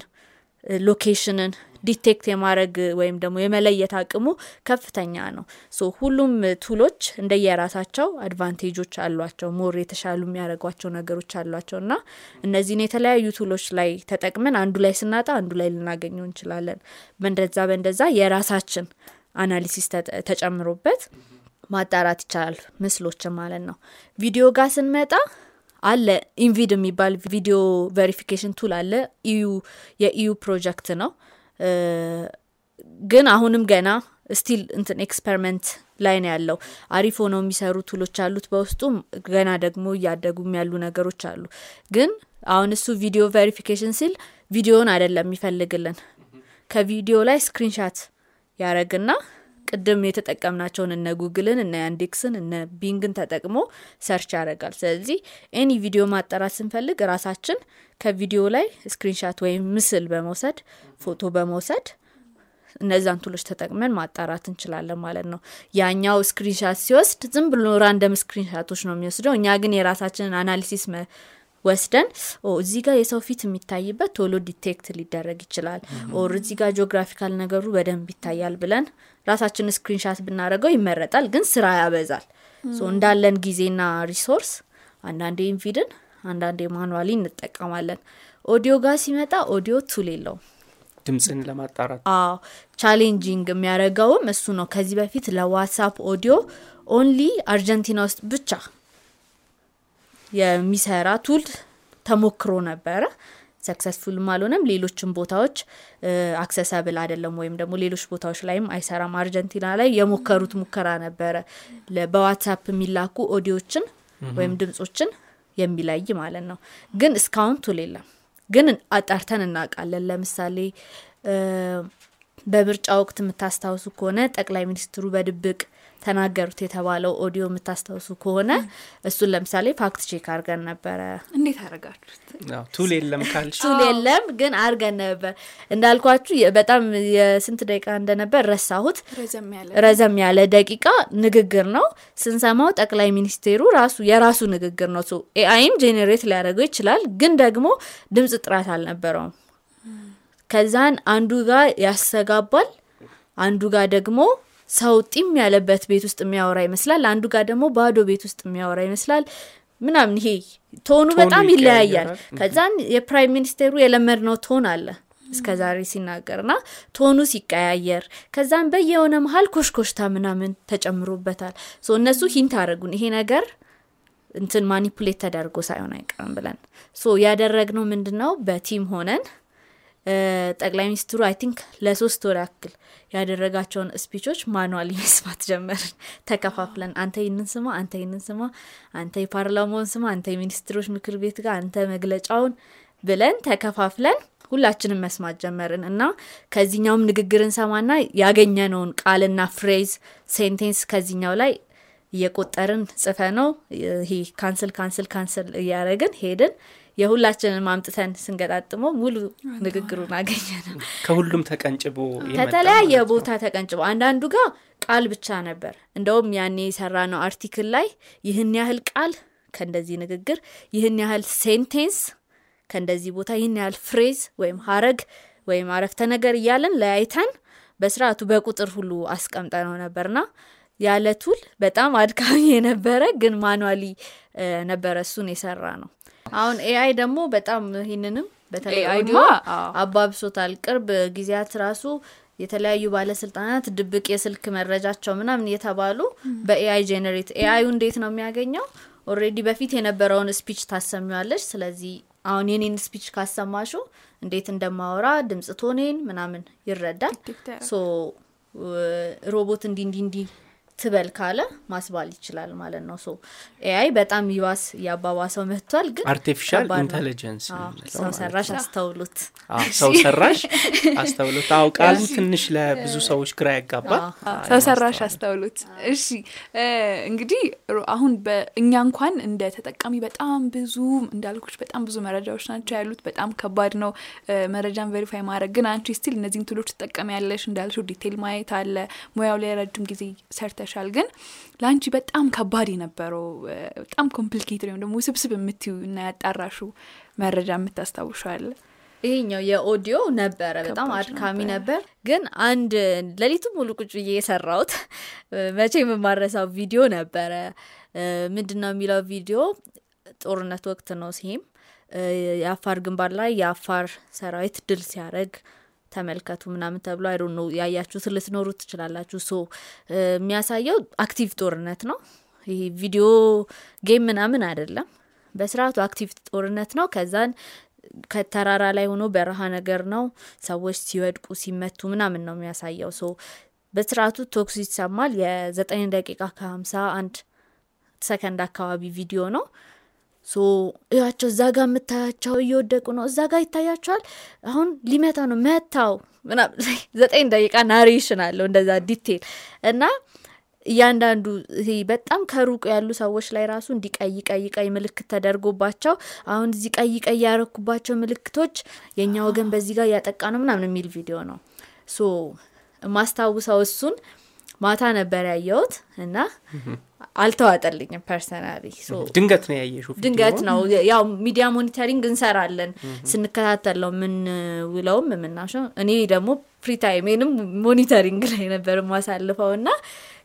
location ን detect የማድረግ ወይም ደግሞ የመለየት አቅሙ ከፍተኛ ነው። so ሁሉም tool ኦች እንደየራሳቸው advantage ኦች አሏቸው more የተሻሉ የሚያደርጓቸው ነገሮች አሏቸው። እና እነዚህን የተለያዩ tool ኦች ላይ ተጠቅመን አንዱ ላይ ስናጣ አንዱ ላይ ልናገኘው እንችላለን። በእንደዛ በእንደዛ የራሳችን analysis ተጨምሮበት ማጣራት ይቻላል ምስሎችን ማለት ነው። ቪዲዮ ጋር ስንመጣ አለ። InVID የሚባል video verification tool አለ። EU የ EU project ነው። ግን አሁንም ገና still እንትን experiment ላይ ነው ያለው። አሪፍ ሆነው የሚሰሩ tool ኦች አሉት በውስጡ ገና ደግሞ እያደጉም ያሉ ነገሮች አሉ። ግን አሁን እሱ video verification ሲል ቪዲዮን አይደለም የሚፈልግልን። ከቪዲዮ ላይ screenshot ያረግና ቅድም የተጠቀምናቸውን እነ ጉግልን እነ ያንዴክስን እነ ቢንግን ተጠቅሞ search ያደርጋል። ስለዚህ any ቪዲዮ ማጣራት ስንፈልግ ራሳችን ከቪዲዮ ላይ screenshot ወይም ምስል በመውሰድ ፎቶ በመውሰድ እነዛን tool ኦች ተጠቅመን ማጣራት እንችላለን ማለት ነው። ያኛው screenshot ሲወስድ ዝም ብሎ ራንደም ስክሪንሻቶች ነው የሚወስደው። እኛ ግን የራሳችንን analysis ወስደን እዚህ ጋር የሰው ፊት የሚታይበት ቶሎ detect ሊደረግ ይችላል። or እዚህ ጋር geographical ነገሩ በደንብ ይታያል ብለን ራሳችን screenshot ብናደረገው ይመረጣል ግን ስራ ያበዛል። እንዳለን ጊዜና resource አንዳንዴ ኢንቪድን አንዳንዴ manually እንጠቀማለን። ኦዲዮ ጋር ሲመጣ audio tool የለውም። ድምፅን ለማጣራት። አዎ challenging የሚያደርገውም እሱ ነው። ከዚህ በፊት ለ WhatsApp audio only አርጀንቲና ውስጥ ብቻ የሚሰራ tool ተሞክሮ ነበረ successful ም አልሆነም። ሌሎችም ቦታዎች accessible አይደለም ወይም ደግሞ ሌሎች ቦታዎች ላይም አይሰራም። አርጀንቲና ላይ የሞከሩት ሙከራ ነበረ። በ WhatsApp የሚላኩ ኦዲዮችን ወይም ድምጾችን የሚለይ ማለት ነው። ግን እስካሁን tool የለም። ግን አጣርተን እናውቃለን። ለምሳሌ በምርጫ ወቅት የምታስታውሱ ከሆነ ጠቅላይ ሚኒስትሩ በድብቅ ተናገሩት የተባለው ኦዲዮ የምታስታውሱ ከሆነ እሱን ለምሳሌ fact check አድርገን ነበረ። እንዴት አደረጋችሁት? አዎ፣ tool የለም ካልሽ tool የለም ግን አድርገን ነበር። እንዳልኳችሁ የ- በጣም የስንት ደቂቃ እንደነበር ረሳሁት። ረዘም ያለ ረዘም ያለ ደቂቃ ንግግር ነው ስንሰማው። ጠቅላይ ሚኒስቴሩ ራሱ የራሱ ንግግር ነው። so AI ም generate ሊያደርገው ይችላል፣ ግን ደግሞ ድምፅ ጥራት አልነበረውም። ከዛን አንዱ ጋር ያስተጋባል፣ አንዱ ጋር ደግሞ ሰው ጢም ያለበት ቤት ውስጥ የሚያወራ ይመስላል፣ አንዱ ጋር ደግሞ ባዶ ቤት ውስጥ የሚያወራ ይመስላል ምናምን። ይሄ tone ኡ በጣም ይለያያል። ከዛን የ prime minister ኡ የለመድነው tone አለ እስከ ዛሬ ሲናገርና tone ኡ ሲቀያየር ከዛም በየሆነ መሀል ኮሽኮሽታ ምናምን ተጨምሮበታል። so እነሱ hint አደረጉን ይሄ ነገር እንትን manipulate ተደርጎ ሳይሆን አይቀርም ብለን so ያደረግነው ምንድን ነው በ team ሆነን ጠቅላይ ሚኒስትሩ I think ለሶስት ወር ያክል ያደረጋቸውን speech ኦች manually መስማት ጀመርን። ተከፋፍለን አንተ ይህንን ስማ፣ አንተ ይህንን ስማ፣ አንተ የፓርላማውን ስማ፣ አንተ የሚኒስትሮች ምክር ቤት ጋር፣ አንተ መግለጫውን ብለን ተከፋፍለን ሁላችንም መስማት ጀመርን እና ከዚህኛውም ንግግር እንሰማና ያገኘነውን ቃልና phrase sentence ከዚህኛው ላይ እየቆጠርን ጽፈነው ይሄ cancel cancel cancel እያደረግን ሄድን። የሁላችንን አምጥተን ስንገጣጥመው ሙሉ ንግግሩን አገኘነው። ከሁሉም ተቀንጭቦ ከተለያየ ቦታ ተቀንጭቦ አንዳንዱ ጋር ቃል ብቻ ነበር። እንደውም ያኔ የሰራነው article ላይ ይህን ያህል ቃል ከእንደዚህ ንግግር፣ ይህን ያህል sentence ከእንደዚህ ቦታ፣ ይህን ያህል phrase ወይም ሀረግ ወይም አረፍተ ነገር እያለን ለያይተን በስርዓቱ በቁጥር ሁሉ አስቀምጠነው ነበርና ያለ tool በጣም አድካሚ የነበረ ግን manually ነበረ እሱን የሰራነው። አሁን AI ደግሞ በጣም ይህንንም በተለይ ኦዲዮ አባብሶታል። ቅርብ ጊዜያት ራሱ የተለያዩ ባለስልጣናት ድብቅ የስልክ መረጃቸው ምናምን እየተባሉ በ AI generate AI ዩ እንዴት ነው የሚያገኘው? already በፊት የነበረውን speech ታሰሚዋለች። ስለዚህ አሁን የኔን speech ካሰማሹ እንዴት እንደማወራ ድምጽ tone ኤን ምናምን ይረዳል። so robot እንዲ እንዲ እንዲ ትበል ካለ ማስባል ይችላል ማለት ነው። so AI በጣም ይባስ እያባባሰው መጥቷል። ግን artificial የምንለው ሰው ሰራሽ አዎ፣ ሰው ሰራሽ (laughs) አስተውሎት። አዎ ቃሉ ትንሽ ለብዙ ሰዎች ግራ ያጋባል። ሰው ሰራሽ አስተውሎት። እሺ እ፣ እንግዲህ ሮ- አሁን በእኛ እንኳን እንደ ተጠቃሚ በጣም ብዙ እንዳልኩሽ በጣም ብዙ መረጃዎች ናቸው ያሉት። በጣም ከባድ ነው መረጃን verify ማድረግ። ግን አንቺ still እነዚህን tool ኦች ትጠቀሚያለሽ እንዳልሽው detail ማየት አለ። ሙያው ላይ ረጅም ጊዜ ሰርተሻል። ግን ለአንቺ በጣም ከባድ የነበረው በጣም complicated ወይም ደግሞ ውስብስብ የምትዪው እና ያጣራሹ መረጃ የምታስታውሻው አለ? ይሄኛው የኦዲዮ ነበረ በጣም አድካሚ ነበር። ነበር። ግን አንድ ሌሊቱ ሙሉ ቁጭ ብዬ የሰራሁት (laughs) መቼም የማረሳው ቪዲዮ ነበረ። ምንድን ነው የሚለው ቪዲዮ ጦርነት ወቅት ነው። ሲሄም የአፋር ግንባር ላይ የአፋር ሰራዊት ድል ሲያደርግ ተመልከቱ ምናምን ተብሎ ቪዲዮውን ያያችሁት ልትኖሩ ትችላላችሁ። so የሚያሳየው active ጦርነት ነው። ይሄ video game ምናምን አይደለም። በስርዓቱ active ጦርነት ነው። ከዛን ከተራራ ላይ ሆኖ በረሃ ነገር ነው። ሰዎች ሲወድቁ ሲመቱ ምናምን ነው የሚያሳየው። so በስርዓቱ ተኩስ ይሰማል። የዘጠኝ ደቂቃ ከሀምሳ አንድ ሰከንድ አካባቢ ቪዲዮ ነው። እያቸው እዛ ጋር የምታያቸው እየወደቁ ነው። እዛ ጋር ይታያቸዋል። አሁን ሊመታ ነው መታው ምናምን ዘጠኝ ደቂቃ narration አለው እንደዛ detail እና እያንዳንዱ ይሄ በጣም ከሩቅ ያሉ ሰዎች ላይ ራሱ እንዲ ቀይ ቀይ ቀይ ምልክት ተደርጎባቸው አሁን እዚህ ቀይ ቀይ ያረኩባቸው ምልክቶች የእኛ ወገን በዚህ ጋር እያጠቃ ነው ምናምን የሚል ቪዲዮ ነው። so ማስታውሰው እሱን ማታ ነበር ያየሁት እና አልተዋጠልኝም personally ድንገት ነው ያየሽው? ድንገት ነው ያው media monitoring እንሰራለን ስንከታተል ነው የምንውለውም የምናሸው። እኔ ደግሞ free time ኤንም monitoring ላይ ነበር የማሳልፈው እና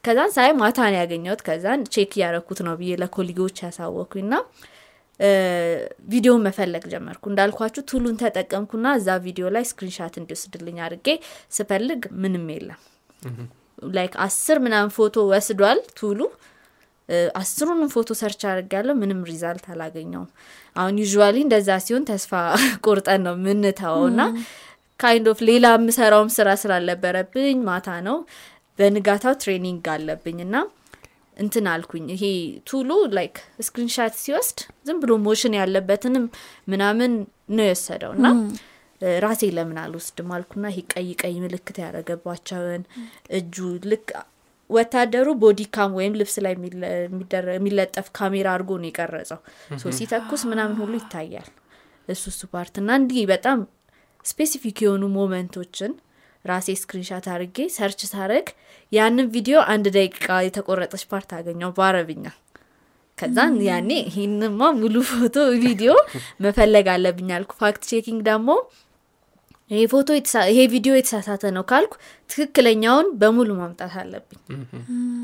ከዛን ሳይ ማታ ነው ያገኘሁት። ከዛን check እያረኩት ነው ብዬ ለ colleague ኦች አሳወኩኝ ና ቪዲዮን መፈለግ ጀመርኩ። እንዳልኳችሁ tool ኡን ተጠቀምኩና እዛ ቪዲዮ ላይ screenshot እንዲወስድልኝ አድርጌ ስፈልግ ምንም የለም like አስር ምናምን ፎቶ ወስዷል tool ኡ። አስሩንም ፎቶ search አድርግያለው ምንም result አላገኘውም። አሁን usually እንደዛ ሲሆን ተስፋ (laughs) ቆርጠን ነው ምንተወው ና kind of ሌላ የምሰራውም ስራ ስላልነበረብኝ ማታ ነው። በንጋታው training አለብኝ እና እንትን አልኩኝ። ይሄ tool ኡ like screenshot ሲወስድ ዝም ብሎ motion ያለበትንም ምናምን ነው የወሰደው እና ራሴ ለምን አልወስድም አልኩና ይሄ ቀይ ቀይ ምልክት ያደረገባቸውን እጁ ልክ ወታደሩ body cam ወይም ልብስ ላይ የሚለጠፍ ካሜራ አድርጎ ነው የቀረጸው። so ሲተኩስ ምናምን ሁሉ ይታያል። እሱ እሱ part እና እንዲህ በጣም specific የሆኑ moment ኦችን ራሴ screenshot አድርጌ search ሳረግ ያንን ቪዲዮ አንድ ደቂቃ የተቆረጠች part አገኘው በአረብኛ። ከዛን ያኔ ይህንማ ሙሉ ፎቶ ቪዲዮ መፈለግ አለብኝ አልኩ። fact checking ደግሞ ይሄ ፎቶ ይሄ ቪዲዮ የተሳሳተ ነው ካልኩ ትክክለኛውን በሙሉ ማምጣት አለብኝ።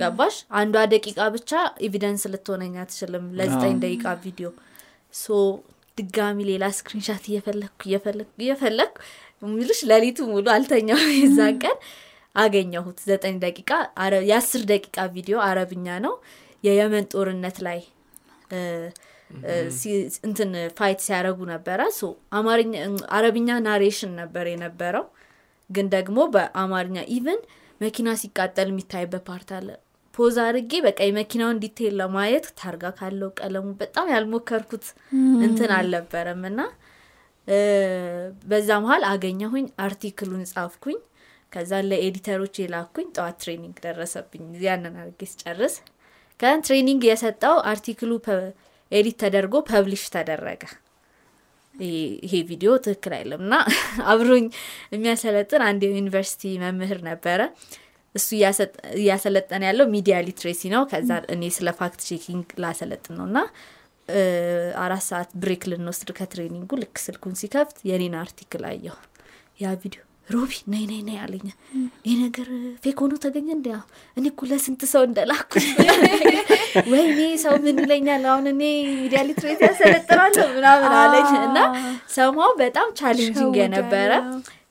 ገባሽ? አንዷ ደቂቃ ብቻ evidence ልትሆነኝ አትችልም ለዘጠኝ ደቂቃ video። so ድጋሚ ሌላ screenshot እየፈለግኩ እየፈለግኩ እየፈለግኩ ሚልሽ ሌሊቱ ሙሉ አልተኛው (laughs) የዛን ቀን አገኘሁት ዘጠኝ ደቂቃ የአስር ደቂቃ ቪዲዮ አረብኛ ነው። የየመን ጦርነት ላይ እንትን fight ሲያደረጉ ነበረ። አማርኛ አረብኛ narration ነበር የነበረው። ግን ደግሞ በአማርኛ even መኪና ሲቃጠል የሚታይበት part አለ። pause አድርጌ በቃ የመኪናውን detail ለማየት ታርጋ ካለው ቀለሙ በጣም ያልሞከርኩት እንትን አልነበረም እና በዛ መሀል አገኘሁኝ article ኡን ጻፍኩኝ። ከዛ ለ editor ኦች የላኩኝ። ጠዋት training ደረሰብኝ። ያንን አድርጌ ስጨርስ ከን training የሰጠው article ኡ edit ተደርጎ publish ተደረገ። ይሄ ቪዲዮ ትክክል አይደለም እና (laughs) አብሮኝ የሚያሰለጥን አንድ የዩኒቨርሲቲ መምህር ነበረ። እሱ እያሰለጠን ያለው media literacy ነው። ከዛ እኔ ስለ fact checking ላሰለጥን ነው። እና አራት ሰዓት break ልንወስድ ከ training ኡ ልክ ስልኩን ሲከፍት የኔን article አየሁ። ያ ቪዲዮ ሮቢ ነይ ነይ ነይ አለኝ። ይህ ነገር fake ሆኖ ተገኘ እንዲ እኔ እኮ ለስንት ሰው እንደላኩ (laughs) ወይኔ ሰው ምን ይለኛል? አሁን እኔ media literate ያሰለጥናለሁ ምናምን አለኝ እና somehow በጣም challenging የነበረ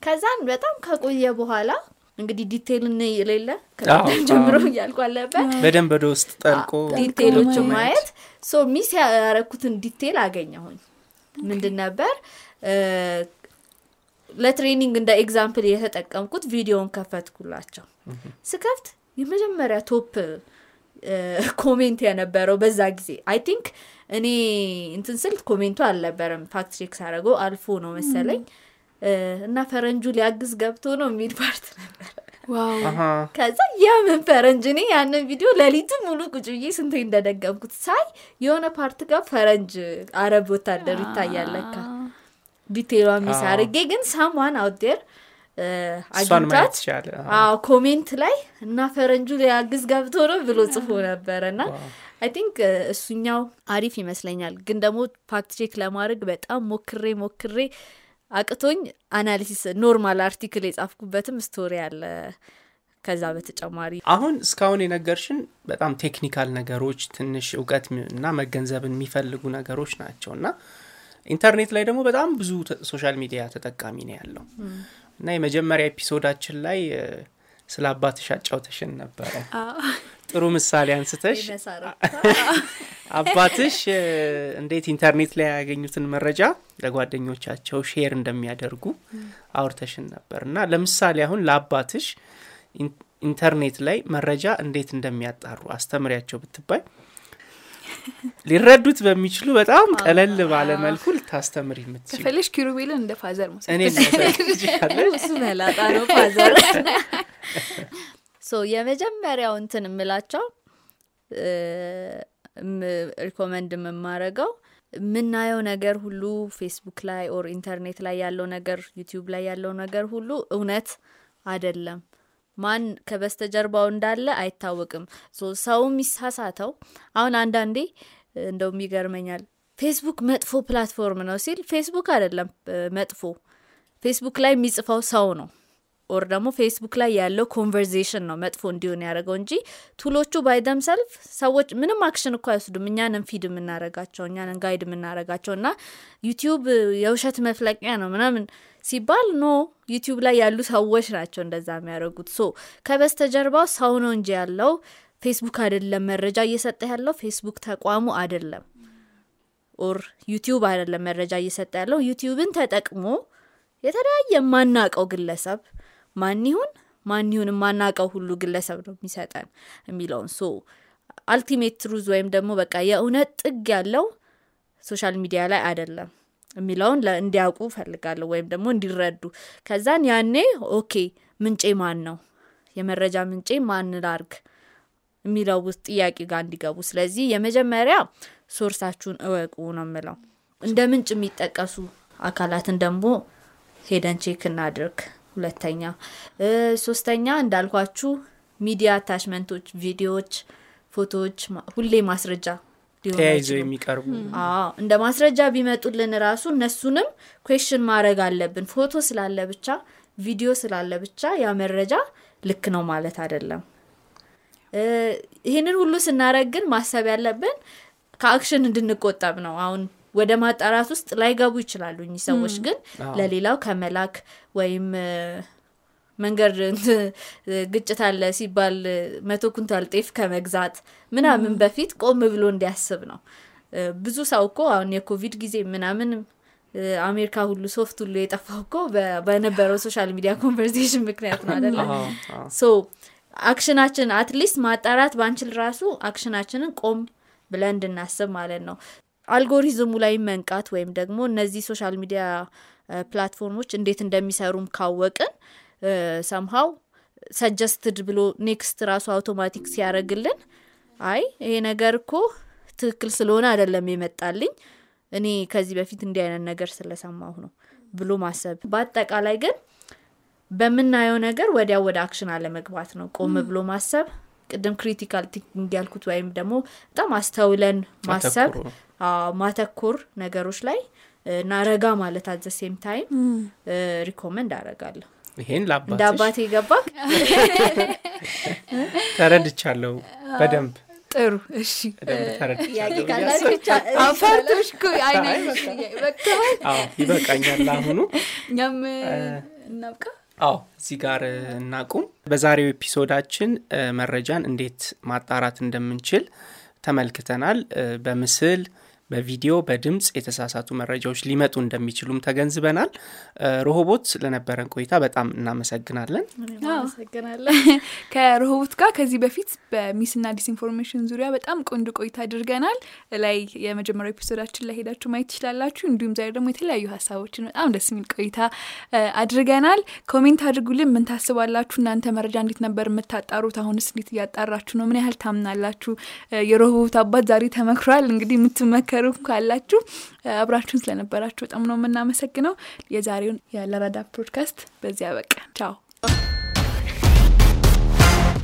ከዛን በጣም ከቆየ በኋላ እንግዲህ detail የሌለ ከቀደም ጀምሮ እያልኩ አለበት። በደንብ ወደ ውስጥ ጠልቆ detail ኦች ማየት። so miss ያረኩትን detail አገኘሁኝ። ምንድን ነበር ለ training እንደ example የተጠቀምኩት ቪዲዮን ከፈትኩላቸው። ስከፍት የመጀመሪያ top comment የነበረው በዛ ጊዜ I think እኔ እንትን ስልት comment ኡ አልነበረም። fact check ሳደረገው አልፎ ነው መሰለኝ። እና ፈረንጁ ሊያግዝ ገብቶ ነው የሚል part ነበር። ከዛ የምን ፈረንጅ? እኔ ያንን ቪዲዮ ለሊቱ ሙሉ ቁጭ ብዬ ስንቴ እንደደገምኩት ሳይ የሆነ part ጋር ፈረንጅ አረብ ወታደሩ ይታያለካ detail ኧ miss አርጌ ግን someone out there አግኝቷት comment ላይ እና ፈረንጁ ሊያግዝ ገብቶ ነው ብሎ ጽፎ ነበረ እና I think እሱኛው አሪፍ ይመስለኛል። ግን ደግሞ fact check ለማድረግ በጣም ሞክሬ ሞክሬ አቅቶኝ analysis normal article የጻፍኩበትም story አለ። ከዛ በተጨማሪ አሁን እስካሁን የነገርሽን በጣም technical ነገሮች ትንሽ እውቀት እና መገንዘብን የሚፈልጉ ነገሮች ናቸው እና ኢንተርኔት ላይ ደግሞ በጣም ብዙ social media ተጠቃሚ ነው ያለው። እና የመጀመሪያ episode ኣችን ላይ ስለ አባትሽ አጫውተሽን ነበረ። ጥሩ ምሳሌ አንስተሽ (laughs) አባትሽ እንዴት ኢንተርኔት ላይ ያገኙትን መረጃ ለጓደኞቻቸው share እንደሚያደርጉ አውርተሽን ነበር። እና ለምሳሌ አሁን ለአባትሽ ኢንተርኔት ላይ መረጃ እንዴት እንደሚያጣሩ አስተምሪያቸው ብትባዪ ሊረዱት በሚችሉ በጣም ቀለል ባለ መልኩ ልታስተምር የምትችል ከፈለሽ ኪሩቤልን እንደ father እኔ (laughs) እሱ መላጣ ነው father። so የመጀመሪያው እንትን የምላቸው recommend የምማረገው የምናየው ነገር ሁሉ ፌስቡክ ላይ or ኢንተርኔት ላይ ያለው ነገር ዩቲዩብ ላይ ያለው ነገር ሁሉ እውነት አደለም ማን ከበስተጀርባው እንዳለ አይታወቅም። ሰው የሚሳሳተው አሁን አንዳንዴ እንደውም ይገርመኛል። ፌስቡክ መጥፎ platform ነው ሲል ፌስቡክ አይደለም መጥፎ ፌስቡክ ላይ የሚጽፈው ሰው ነው or ደግሞ ፌስቡክ ላይ ያለው conversation ነው መጥፎ እንዲሆን ያደረገው እንጂ ቱሎቹ ባይደም ሰልፍ ሰዎች ምንም action እኮ አይወስዱም። እኛንን feed የምናረጋቸው እኛንን guide የምናረጋቸው እና ዩቲዩብ የውሸት መፍለቂያ ነው ምናምን ሲባል no ዩቲዩብ ላይ ያሉ ሰዎች ናቸው እንደዛ የሚያደርጉት። so ከበስተጀርባው ሰው ነው እንጂ ያለው ፌስቡክ አይደለም መረጃ እየሰጠ ያለው ፌስቡክ ተቋሙ አይደለም or ዩቲዩብ አይደለም መረጃ እየሰጠ ያለው። ዩቲዩብን ተጠቅሞ የተለያየ የማናቀው ግለሰብ ማን ይሁን ማን ይሁን የማናቀው ሁሉ ግለሰብ ነው የሚሰጠን የሚለውን so ultimate truth ወይም ደግሞ በቃ የእውነት ጥግ ያለው social media ላይ አይደለም የሚለውን እንዲያውቁ ፈልጋለሁ ወይም ደግሞ እንዲረዱ። ከዛን ያኔ okay ምንጬ ማን ነው የመረጃ ምንጬ ማን ላርግ የሚለው ውስጥ ጥያቄ ጋር እንዲገቡ። ስለዚህ የመጀመሪያ source ኣችሁን እወቁ ነው የምለው። እንደ ምንጭ የሚጠቀሱ አካላትን ደግሞ ሄደን check እናድርግ። ሁለተኛ ሶስተኛ እንዳልኳችሁ media attachment ኦች፣ ቪዲዮዎች፣ ፎቶዎች ሁሌ ማስረጃ ተያይዘው የሚቀርቡ እንደ ማስረጃ ቢመጡልን ራሱ እነሱንም question ማድረግ አለብን። ፎቶ ስላለ ብቻ ቪዲዮ ስላለ ብቻ ያ መረጃ ልክ ነው ማለት አይደለም። ይህንን ሁሉ ስናደረግ ግን ማሰብ ያለብን ከ action እንድንቆጠብ ነው። አሁን ወደ ማጣራት ውስጥ ላይገቡ ይችላሉ እኚህ ሰዎች ግን ለሌላው ከመላክ ወይም መንገድ ግጭት አለ ሲባል መቶ ኩንታል ጤፍ ከመግዛት ምናምን በፊት ቆም ብሎ እንዲያስብ ነው። ብዙ ሰው እኮ አሁን የኮቪድ ጊዜ ምናምን አሜሪካ ሁሉ soft ሁሉ የጠፋው እኮ በነበረው social media conversation ምክንያት ነው አደለ? so action ኣችን at least ማጣራት ባንችል ራሱ action ኣችንን ቆም ብለን እንድናስብ ማለት ነው። አልጎሪዝሙ ላይ መንቃት ወይም ደግሞ እነዚህ social media platform ኦች እንዴት እንደሚሰሩም ካወቅን somehow suggested ብሎ next ራሱ አውቶማቲክ ሲያደርግልን አይ ይሄ ነገር እኮ ትክክል ስለሆነ አይደለም የመጣልኝ እኔ ከዚህ በፊት እንዲህ አይነት ነገር ስለሰማሁ ነው ብሎ ማሰብ። በአጠቃላይ ግን በምናየው ነገር ወዲያ ወደ action አለመግባት ነው። ቆም ብሎ ማሰብ፣ ቅድም critical thinking ያልኩት ወይም ደግሞ በጣም አስተውለን ማሰብ፣ ማተኮር ነገሮች ላይ እና ረጋ ማለት at the same time recommend አረጋለሁ። ይሄን እንደ አባቴ ገባ (laughs) ተረድቻለሁ። በደንብ። ጥሩ እሺ። አዎ ይበቃኛል አሁኑ እኛም እናብቃ? አዎ እዚህ ጋር እናቁም። በዛሬው episode ኣችን መረጃን እንዴት ማጣራት እንደምንችል ተመልክተናል። በምስል በቪዲዮ በድምፅ የተሳሳቱ መረጃዎች ሊመጡ እንደሚችሉም ተገንዝበናል። ረሆቦት ለነበረን ቆይታ በጣም እናመሰግናለን። አመሰግናለሁ። (laughs) ከረሆቦት ጋር ከዚህ በፊት በ mis ና disinformation ዙሪያ በጣም ቆንጆ ቆይታ አድርገናል። ላይ የመጀመሪያው episode ኣችን ላይ ሄዳችሁ ማየት ትችላላችሁ። እንዲሁም ዛሬ ደግሞ የተለያዩ ሀሳቦችን በጣም ደስ የሚል ቆይታ አድርገናል። comment አድርጉልን። ምን ታስባላችሁ? እናንተ መረጃ እንዴት ነበር የምታጣሩት? አሁንስ እንዴት እያጣራችሁ ነው? ምን ያህል ታምናላችሁ? እ, የረሆቦት አባት ዛሬ ተመክሯል። እንግዲህ የምትመከሩ ካላችሁ አብራችሁን ስለነበራችሁ በጣም ነው የምናመሰግነው። የዛሬውን የለረዳ ፖድካስት በዚያ በቃ ቻው።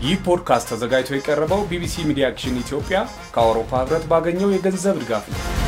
ይህ ፖድካስት ተዘጋጅቶ የቀረበው ቢቢሲ ሚዲያ አክሽን ኢትዮጵያ ከአውሮፓ ህብረት ባገኘው የገንዘብ ድጋፍ ነው።